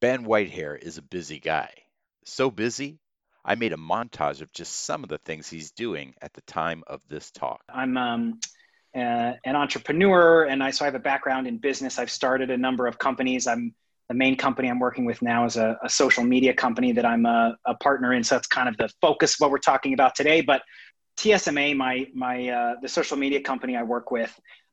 Ben Whitehair is a busy guy. So busy, I made a montage of just some of the things he's doing at the time of this talk. I'm um, uh, an entrepreneur, and I so I have a background in business. I've started a number of companies. I'm the main company I'm working with now is a, a social media company that I'm a, a, partner in. So that's kind of the focus of what we're talking about today. But TSMA, my my uh, the social media company I work with,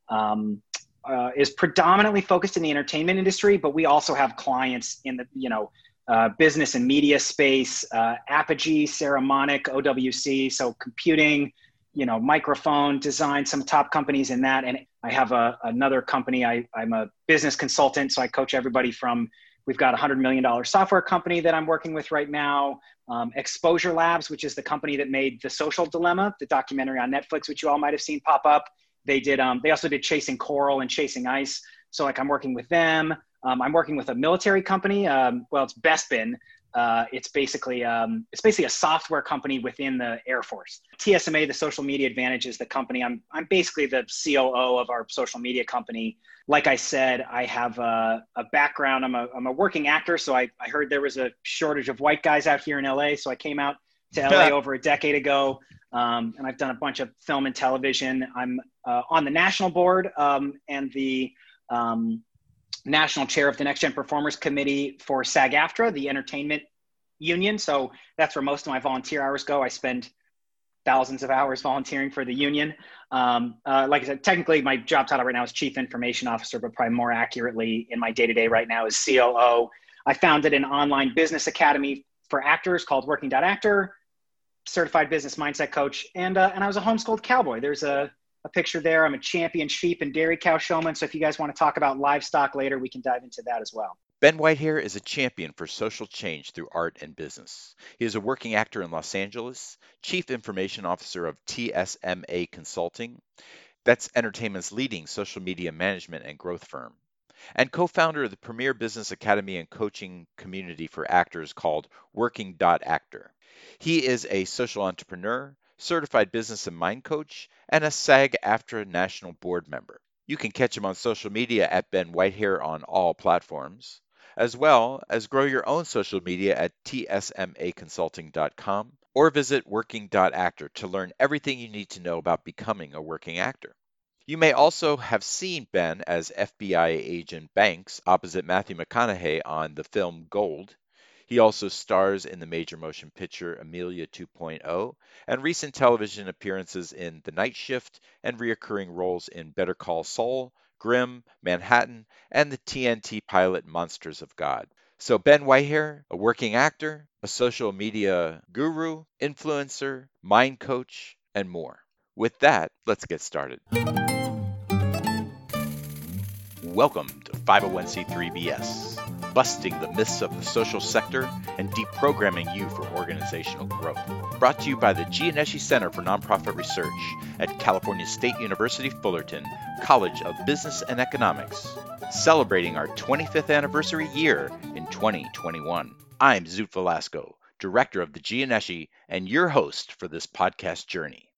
um, uh, is predominantly focused in the entertainment industry, but we also have clients in the you know uh, business and media space, uh, Apogee, Saramonic, OWC, so computing, you know, microphone design, some top companies in that. And I have a, another company. I, I'm a business consultant, so I coach everybody from. We've got a hundred million dollar software company that I'm working with right now. Um, Exposure Labs, which is the company that made The Social Dilemma, the documentary on Netflix, which you all might have seen pop up. They did. Um, they also did Chasing Coral and Chasing Ice. So like I'm working with them. Um, I'm working with a military company. Um, well, it's Bespin. Uh, it's basically um, it's basically a software company within the Air Force. TSMA, the Social Media Advantage, is the company. I'm I'm basically the COO of our social media company. Like I said, I have a, a background. I'm a I'm a working actor, so I, I heard there was a shortage of white guys out here in LA, so I came out to LA over a decade ago, um, and I've done a bunch of film and television. I'm uh, on the national board um, and the um, national chair of the Next Gen Performers Committee for SAG AFTRA, the entertainment union. So that's where most of my volunteer hours go. I spend thousands of hours volunteering for the union. Um, uh, like I said, technically my job title right now is chief information officer, but probably more accurately in my day to day right now is COO. I founded an online business academy for actors called Working Actor, certified business mindset coach, and uh, and I was a homeschooled cowboy. There's a a picture there. I'm a champion sheep and dairy cow showman. So if you guys want to talk about livestock later, we can dive into that as well. Ben Whitehair is a champion for social change through art and business. He is a working actor in Los Angeles, chief information officer of TSMA Consulting. That's entertainment's leading social media management and growth firm. And co founder of the premier business academy and coaching community for actors called Working Actor. He is a social entrepreneur, certified business and mind coach, and a SAG AFTRA national board member. You can catch him on social media at Ben Whitehair on all platforms, as well as grow your own social media at tsmaconsulting.com or visit working.actor to learn everything you need to know about becoming a working actor. You may also have seen Ben as FBI agent Banks opposite Matthew McConaughey on the film Gold he also stars in the major motion picture Amelia 2.0 and recent television appearances in The Night Shift and reoccurring roles in Better Call Saul, Grimm, Manhattan, and the TNT pilot Monsters of God. So, Ben Whitehair, a working actor, a social media guru, influencer, mind coach, and more. With that, let's get started. Welcome to 501c3 BS busting the myths of the social sector and deprogramming you for organizational growth. Brought to you by the Gianneschi Center for Nonprofit Research at California State University Fullerton College of Business and Economics, celebrating our 25th anniversary year in 2021. I'm Zoot Velasco, director of the Gianneschi and your host for this podcast journey.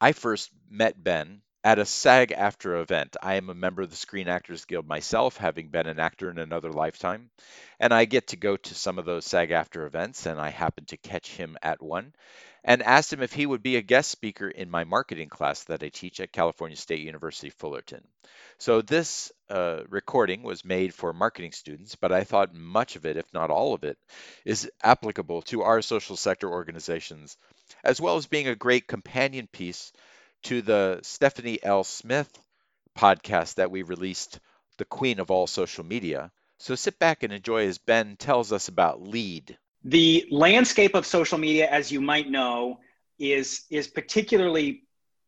I first met Ben at a SAG AFTRA event. I am a member of the Screen Actors Guild myself, having been an actor in another lifetime. And I get to go to some of those SAG AFTRA events, and I happened to catch him at one and asked him if he would be a guest speaker in my marketing class that I teach at California State University Fullerton. So this uh, recording was made for marketing students, but I thought much of it, if not all of it, is applicable to our social sector organizations, as well as being a great companion piece to the Stephanie L. Smith podcast that we released, The Queen of All Social Media. So sit back and enjoy as Ben tells us about LEAD. The landscape of social media, as you might know, is, is particularly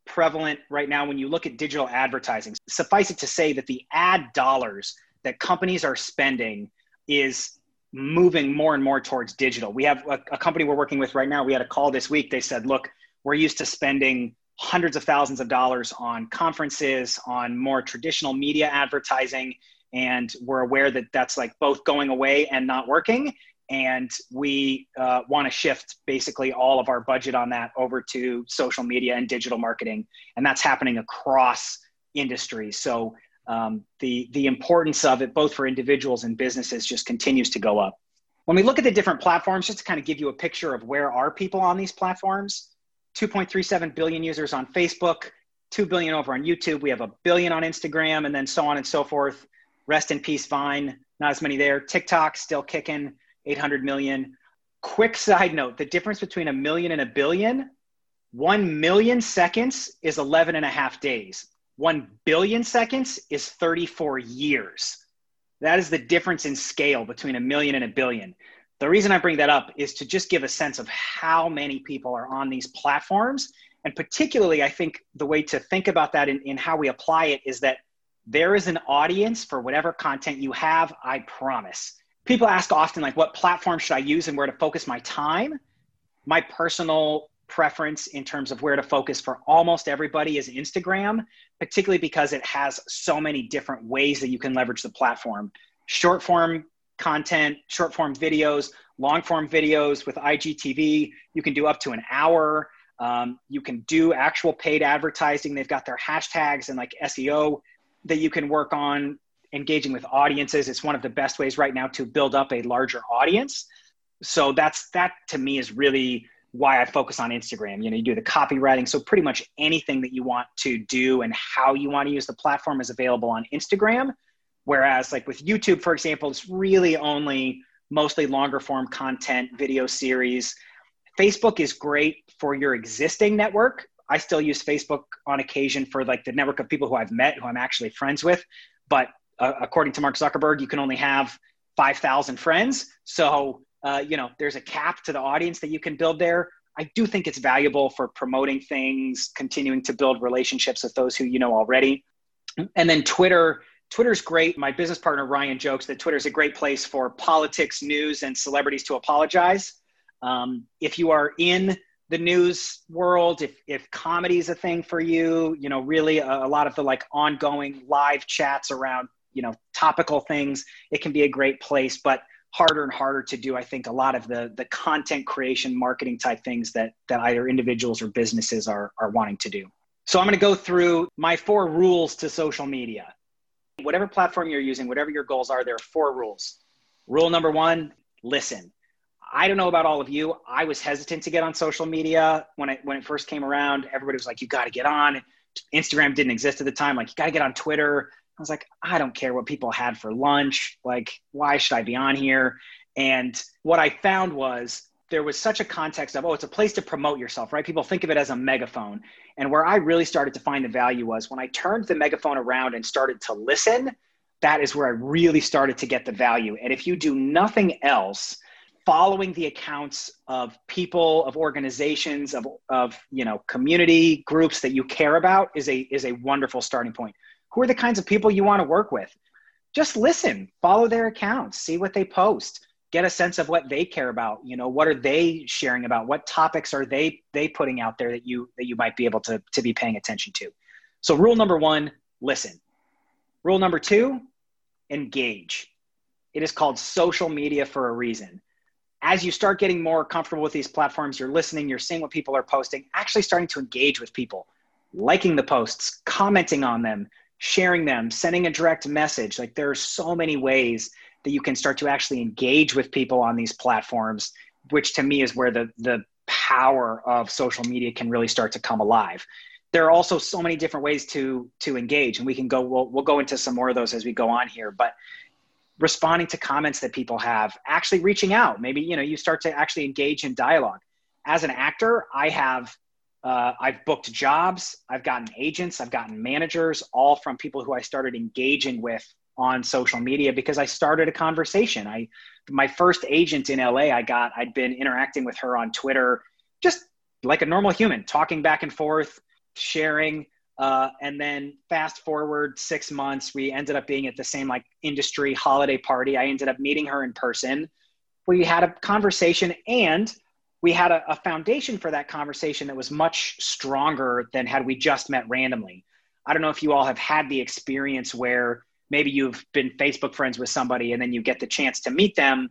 prevalent right now when you look at digital advertising. Suffice it to say that the ad dollars that companies are spending is moving more and more towards digital. We have a, a, company we're working with right now. We had a call this week. They said, look, we're used to spending hundreds of thousands of dollars on conferences, on more traditional media advertising. And we're aware that that's like both going away and not working. And we uh, want to shift basically all of our budget on that over to social media and digital marketing. And that's happening across industries. So um, the the importance of it both for individuals and businesses just continues to go up when we look at the different platforms just to kind of give you a picture of where are people on these platforms 2.37 billion users on facebook 2 billion over on youtube we have a billion on instagram and then so on and so forth rest in peace vine not as many there tiktok still kicking 800 million quick side note the difference between a million and a billion 1 million seconds is 11 and a half days 1 billion seconds is 34 years. That is the difference in scale between a million and a billion. The reason I bring that up is to just give a sense of how many people are on these platforms. And particularly, I think the way to think about that in, in how we apply it is that there is an audience for whatever content you have, I promise. People ask often, like, what platform should I use and where to focus my time? My personal preference in terms of where to focus for almost everybody is Instagram, particularly because it has so many different ways that you can leverage the platform. Short form content, short form videos, long form videos with IGTV, you can do up to an hour. Um, you can do actual paid advertising. They've got their hashtags and like SEO that you can work on engaging with audiences. It's one of the best ways right now to build up a larger audience. So that's that to me is really why I focus on Instagram. You know, you do the copywriting. So pretty much anything that you want to do and how you want to use the platform is available on Instagram. Whereas like with YouTube, for example, it's really only mostly longer form content, video series. Facebook is great for your existing network. I still use Facebook on occasion for like the network of people who I've met, who I'm actually friends with. But uh, according to Mark Zuckerberg, you can only have 5,000 friends. So uh, you know, there's a cap to the audience that you can build there. I do think it's valuable for promoting things, continuing to build relationships with those who you know already. And then Twitter, Twitter's great. My business partner Ryan jokes that Twitter's a great place for politics, news, and celebrities to apologize. Um, if you are in the news world, if if comedy is a thing for you, you know, really a, a lot of the like ongoing live chats around you know topical things, it can be a great place. But harder and harder to do i think a lot of the the content creation marketing type things that that either individuals or businesses are are wanting to do. So i'm going to go through my four rules to social media. Whatever platform you're using whatever your goals are there are four rules. Rule number one listen. I don't know about all of you. I was hesitant to get on social media when it when it first came around. Everybody was like you got to get on. Instagram didn't exist at the time. Like you got to get on twitter I was like, I don't care what people had for lunch. Like, why should I be on here? And what I found was there was such a context of, oh, it's a place to promote yourself, right? People think of it as a megaphone. And where I really started to find the value was when I turned the megaphone around and started to listen, that is where I really started to get the value. And if you do nothing else, following the accounts of people, of organizations, of, of you know, community groups that you care about is a is a wonderful starting point who are the kinds of people you want to work with? Just listen follow their accounts see what they post get a sense of what they care about you know what are they sharing about what topics are they they putting out there that you that you might be able to to be paying attention to. So rule number one listen. Rule number two engage. It is called social media for a reason. As you start getting more comfortable with these platforms you're listening you're seeing what people are posting actually starting to engage with people liking the posts commenting on them sharing them, sending a direct message. Like there are so many ways that you can start to actually engage with people on these platforms, which to me is where the the power of social media can really start to come alive. There are also so many different ways to to engage, and we can go. We'll we'll go into some more of those as we go on here, but responding to comments that people have actually reaching out maybe you know you start to actually engage in dialogue as an actor i have uh, I've booked jobs, I've gotten agents, I've gotten managers, all from people who I started engaging with on social media because I started a conversation. I my first agent in LA, I got I'd been interacting with her on Twitter, just like a normal human, talking back and forth, sharing. Uh, and then fast forward six months, we ended up being at the same like industry holiday party. I ended up meeting her in person. We had a conversation and we had a, a, foundation for that conversation that was much stronger than had we just met randomly. I don't know if you all have had the experience where maybe you've been Facebook friends with somebody and then you get the chance to meet them.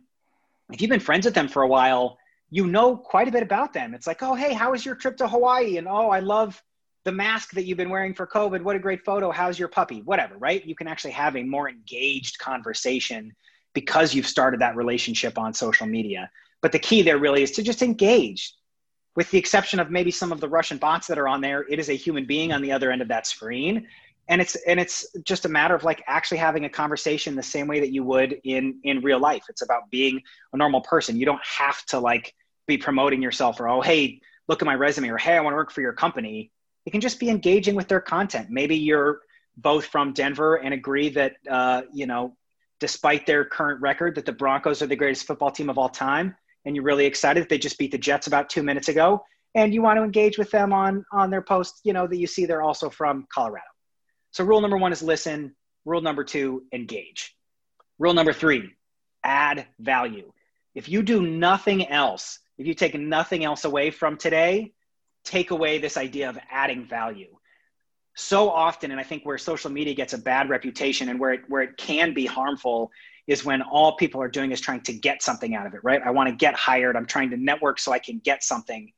If you've been friends with them for a while, you know quite a bit about them. It's like, oh, hey, how was your trip to Hawaii? And oh, I love the mask that you've been wearing for COVID, what a great photo. How's your puppy? Whatever, right? You can actually have a more engaged conversation because you've started that relationship on social media. But the key there really is to just engage. With the exception of maybe some of the Russian bots that are on there, it is a human being on the other end of that screen. And it's and it's just a matter of like actually having a conversation the same way that you would in in real life. It's about being a normal person. You don't have to like be promoting yourself or oh hey, look at my resume or hey, I want to work for your company. It can just be engaging with their content. Maybe you're both from Denver and agree that uh, you know despite their current record, that the Broncos are the greatest football team of all time, and you're really excited that they just beat the Jets about two minutes ago, and you want to engage with them on on their post, you know, that you see they're also from Colorado. So rule number one is listen. Rule number two, engage. Rule number three, add value. If you do nothing else, if you take nothing else away from today, take away this idea of adding value so often and i think where social media gets a bad reputation and where it where it can be harmful is when all people are doing is trying to get something out of it right? I want to get hired i'm trying to network so i can get something.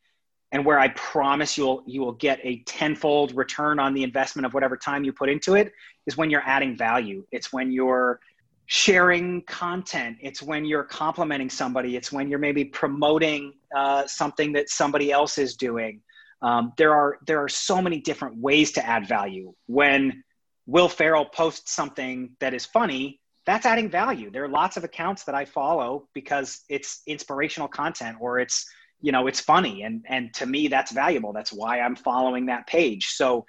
And where i promise you'll you will get a tenfold return on the investment of whatever time you put into it is when you're adding value. It's when you're sharing content. It's when you're complimenting somebody. It's when you're maybe promoting uh, something that somebody else is doing. Um, there are there are so many different ways to add value. When Will Ferrell posts something that is funny, that's adding value. There are lots of accounts that I follow because it's inspirational content or it's you know it's funny and and to me that's valuable. That's why I'm following that page. So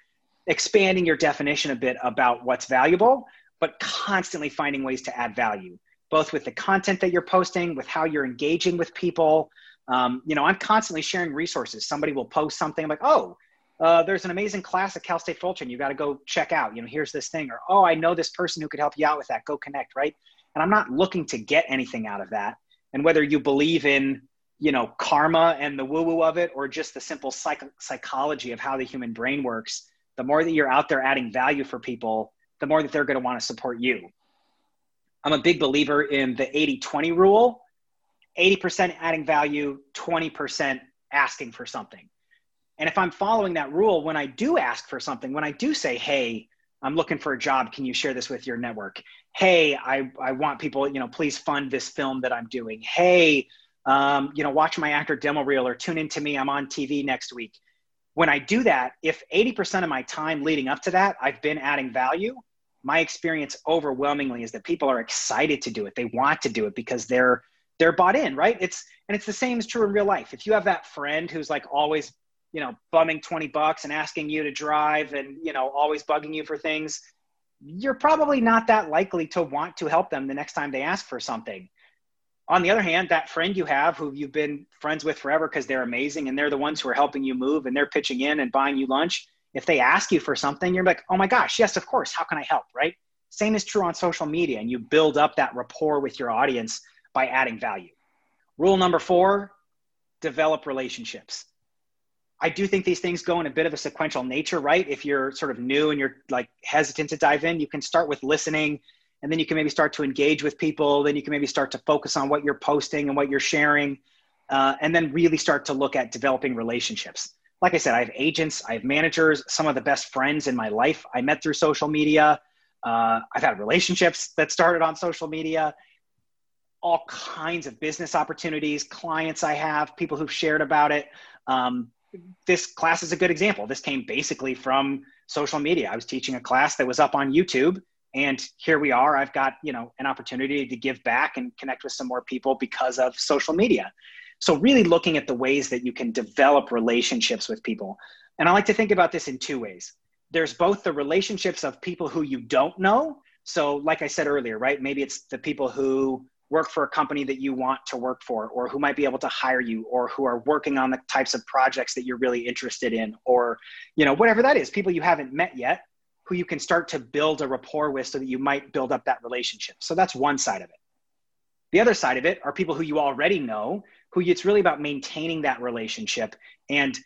expanding your definition a bit about what's valuable, but constantly finding ways to add value, both with the content that you're posting, with how you're engaging with people, um, you know, I'm constantly sharing resources. Somebody will post something I'm like, oh, uh, there's an amazing class at Cal State Fullerton. You got to go check out. You know, here's this thing, or oh, I know this person who could help you out with that. Go connect, right? And I'm not looking to get anything out of that. And whether you believe in, you know, karma and the woo-woo of it, or just the simple psych- psychology of how the human brain works, the more that you're out there adding value for people, the more that they're going to want to support you. I'm a big believer in the 80-20 rule 80% adding value, 20% asking for something. And if I'm following that rule, when I do ask for something, when I do say, hey, I'm looking for a job, can you share this with your network? Hey, I, I want people, you know, please fund this film that I'm doing. Hey, um, you know, watch my actor demo reel or tune into me. I'm on TV next week. When I do that, if 80% of my time leading up to that, I've been adding value, my experience overwhelmingly is that people are excited to do it. They want to do it because they're they're bought in, right? It's and it's the same is true in real life. If you have that friend who's like always, you know, bumming 20 bucks and asking you to drive and, you know, always bugging you for things, you're probably not that likely to want to help them the next time they ask for something. On the other hand, that friend you have who you've been friends with forever because they're amazing and they're the ones who are helping you move and they're pitching in and buying you lunch. If they ask you for something, you're like, oh my gosh, yes, of course. How can I help? Right? Same is true on social media. And you build up that rapport with your audience by adding value. Rule number four develop relationships. I do think these things go in a bit of a sequential nature, right? If you're sort of new and you're like hesitant to dive in, you can start with listening and then you can maybe start to engage with people. Then you can maybe start to focus on what you're posting and what you're sharing. Uh, and then really start to look at developing relationships. Like I said, I have agents, I have managers, some of the best friends in my life I met through social media. Uh, I've had relationships that started on social media all kinds of business opportunities, clients I have, people who've shared about it. Um, this class is a good example. This came basically from social media. I was teaching a class that was up on YouTube, and here we are. I've got you know an opportunity to give back and connect with some more people because of social media. So really looking at the ways that you can develop relationships with people. And I like to think about this in two ways. There's both the relationships of people who you don't know. So like I said earlier, right? Maybe it's the people who work for a company that you want to work for or who might be able to hire you or who are working on the types of projects that you're really interested in or you know whatever that is people you haven't met yet who you can start to build a rapport with so that you might build up that relationship. So that's one side of it. The other side of it are people who you already know who it's really about maintaining that relationship. And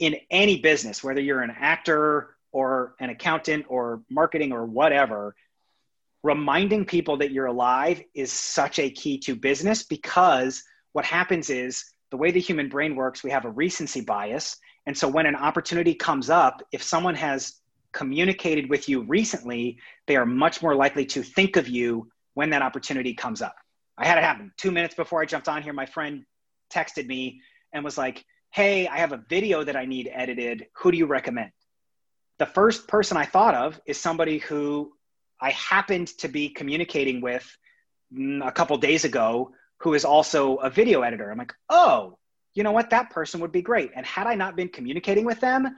in any business whether you're an actor or an accountant or marketing or whatever reminding people that you're alive is such a key to business because what happens is the way the human brain works, we have a recency bias. And so when an opportunity comes up, if someone has communicated with you recently, they are much more likely to think of you when that opportunity comes up. I had it happen two minutes before I jumped on here. My friend texted me and was like, Hey, I have a video that I need edited. Who do you recommend? The first person I thought of is somebody who I happened to be communicating with mm, a couple days ago who is also a video editor. I'm like, oh, you know what? That person would be great. And had I not been communicating with them,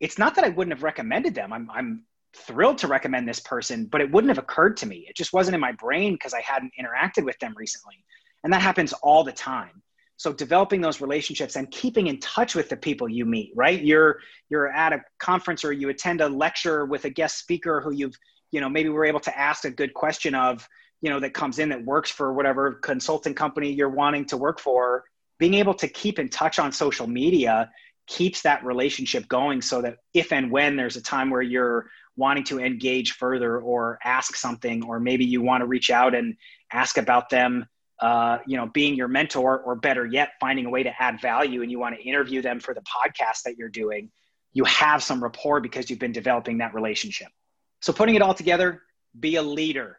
it's not that I wouldn't have recommended them. I'm, I'm thrilled to recommend this person, but it wouldn't have occurred to me. It just wasn't in my brain because I hadn't interacted with them recently. And that happens all the time. So developing those relationships and keeping in touch with the people you meet, right? You're you're at a conference or you attend a lecture with a guest speaker who you've, you know, maybe we're able to ask a good question of, you know, that comes in that works for whatever consulting company you're wanting to work for. Being able to keep in touch on social media keeps that relationship going so that if and when there's a time where you're wanting to engage further or ask something or maybe you want to reach out and ask about them uh, you know being your mentor or better yet finding a way to add value and you want to interview them for the podcast that you're doing you have some rapport because you've been developing that relationship so putting it all together be a leader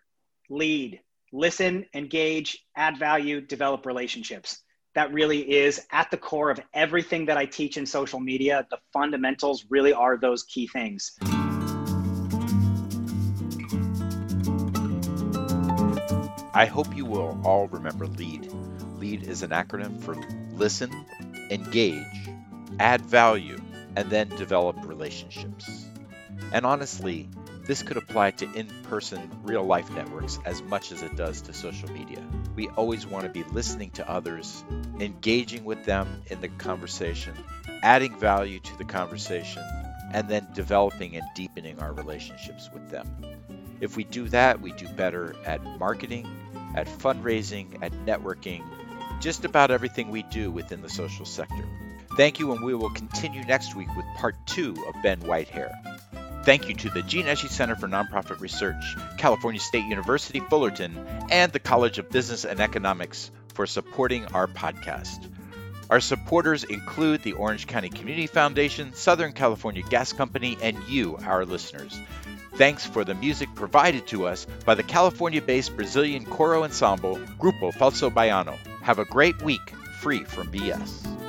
lead listen engage add value develop relationships that really is at the core of everything that i teach in social media the fundamentals really are those key things I hope you will all remember LEAD. LEAD is an acronym for listen, engage, add value, and then develop relationships. And honestly, this could apply to in person, real life networks as much as it does to social media. We always want to be listening to others, engaging with them in the conversation, adding value to the conversation, and then developing and deepening our relationships with them. If we do that, we do better at marketing, at fundraising, at networking, just about everything we do within the social sector. Thank you, and we will continue next week with part two of Ben Whitehair. Thank you to the Gianneschi Center for Nonprofit Research, California State University Fullerton, and the College of Business and Economics for supporting our podcast. Our supporters include the Orange County Community Foundation, Southern California Gas Company, and you, our listeners. Thanks for the music provided to us by the California based Brazilian Choro Ensemble, Grupo Falso Baiano. Have a great week free from BS.